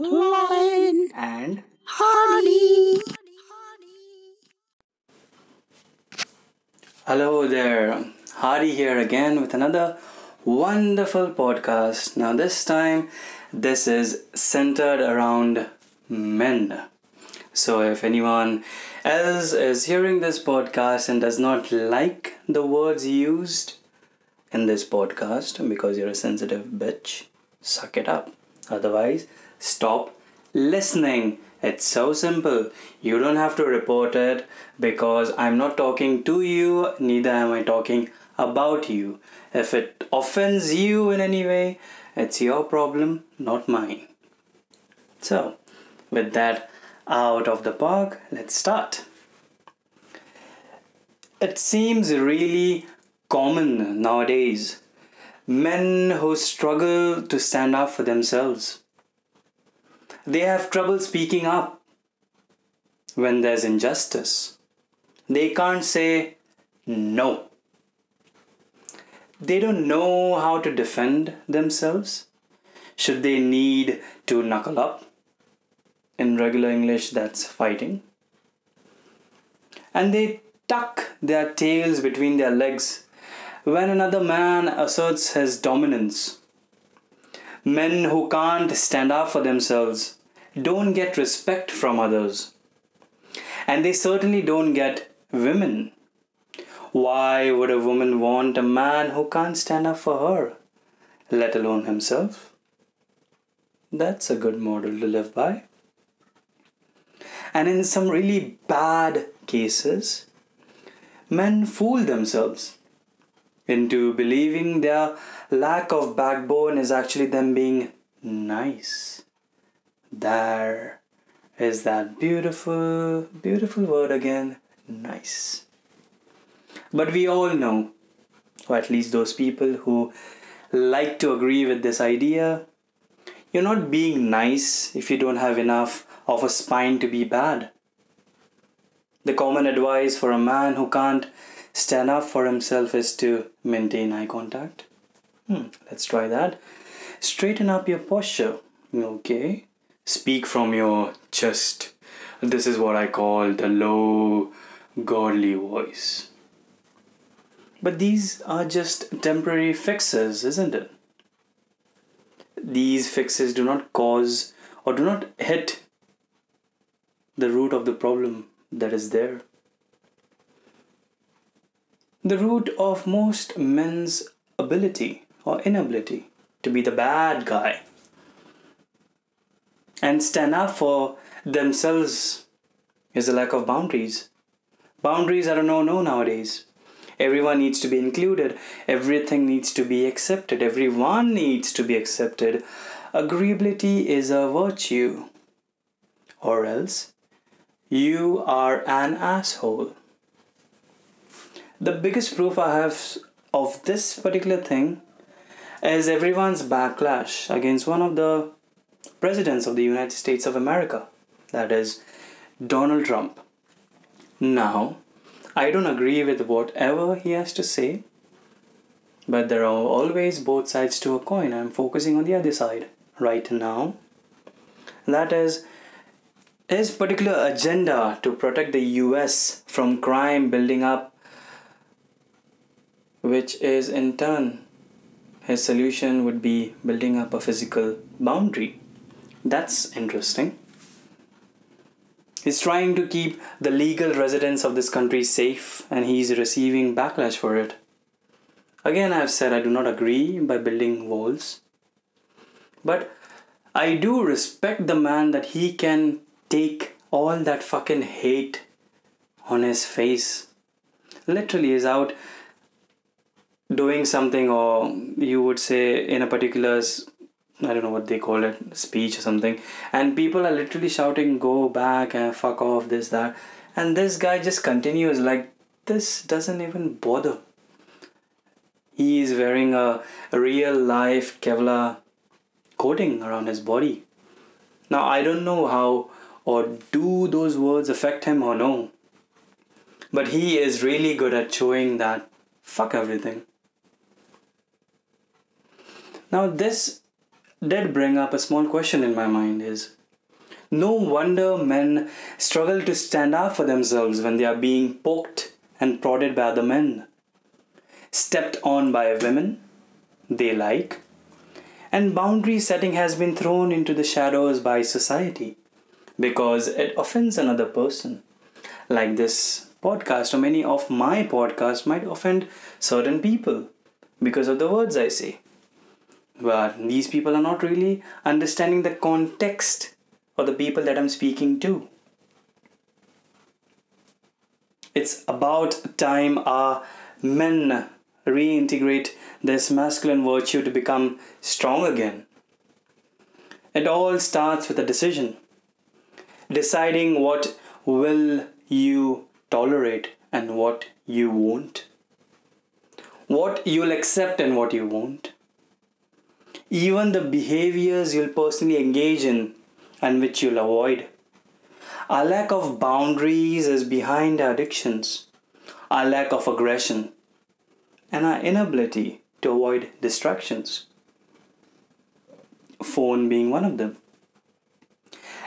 Laurel, and Hardy. hello there. Hardy here again with another wonderful podcast. Now, this time, this is centered around men. So, if anyone else is hearing this podcast and does not like the words used in this podcast because you're a sensitive bitch, suck it up. Otherwise, stop listening. It's so simple. You don't have to report it because I'm not talking to you, neither am I talking about you. If it offends you in any way, it's your problem, not mine. So, with that out of the park, let's start. It seems really common nowadays. Men who struggle to stand up for themselves. They have trouble speaking up when there's injustice. They can't say no. They don't know how to defend themselves. Should they need to knuckle up? In regular English, that's fighting. And they tuck their tails between their legs when another man asserts his dominance. Men who can't stand up for themselves don't get respect from others. And they certainly don't get women. Why would a woman want a man who can't stand up for her, let alone himself? That's a good model to live by. And in some really bad cases, men fool themselves into believing their lack of backbone is actually them being nice. There is that beautiful, beautiful word again nice. But we all know, or at least those people who like to agree with this idea, you're not being nice if you don't have enough of a spine to be bad. The common advice for a man who can't stand up for himself is to maintain eye contact. Hmm, let's try that. Straighten up your posture. Okay. Speak from your chest. This is what I call the low, godly voice. But these are just temporary fixes, isn't it? These fixes do not cause or do not hit the root of the problem that is there. The root of most men's ability or inability to be the bad guy and stand up for themselves is a lack of boundaries. Boundaries are a no no nowadays. Everyone needs to be included, everything needs to be accepted, everyone needs to be accepted. Agreeability is a virtue, or else you are an asshole. The biggest proof I have of this particular thing is everyone's backlash against one of the presidents of the United States of America, that is Donald Trump. Now, I don't agree with whatever he has to say, but there are always both sides to a coin. I'm focusing on the other side right now. That is his particular agenda to protect the US from crime building up, which is in turn his solution would be building up a physical boundary. That's interesting. He's trying to keep the legal residents of this country safe and he's receiving backlash for it. Again, I've said I do not agree by building walls. But I do respect the man that he can take all that fucking hate on his face. Literally is out doing something or you would say in a particular I don't know what they call it, speech or something, and people are literally shouting, "Go back and fuck off," this that, and this guy just continues like this doesn't even bother. He is wearing a, real life Kevlar coating around his body. Now I don't know how or do those words affect him or no, but he is really good at showing that fuck everything. Now this did bring up a small question in my mind is no wonder men struggle to stand up for themselves when they are being poked and prodded by other men, stepped on by women they like, and boundary setting has been thrown into the shadows by society because it offends another person. Like this podcast, or many of my podcasts might offend certain people because of the words I say. But these people are not really understanding the context or the people that I'm speaking to. It's about time our men reintegrate this masculine virtue to become strong again. It all starts with a decision. Deciding what will you tolerate and what you won't. What you'll accept and what you won't. Even the behaviors you'll personally engage in and which you'll avoid. Our lack of boundaries is behind our addictions, our lack of aggression, and our inability to avoid distractions. Phone being one of them.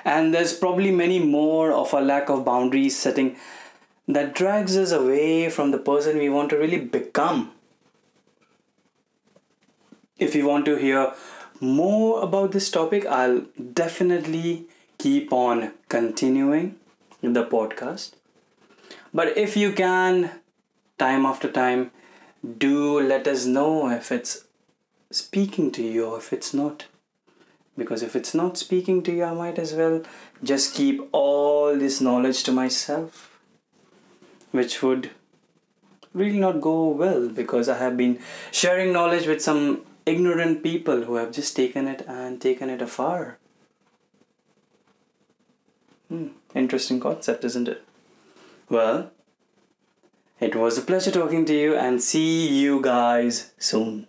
And there's probably many more of a lack of boundaries setting that drags us away from the person we want to really become. If you want to hear more about this topic, I'll definitely keep on continuing the podcast. But if you can, time after time, do let us know if it's speaking to you or if it's not. Because if it's not speaking to you, I might as well just keep all this knowledge to myself, which would really not go well because I have been sharing knowledge with some ignorant people who have just taken it and taken it afar. Hmm, interesting concept, isn't it? Well, it was a pleasure talking to you and see you guys soon.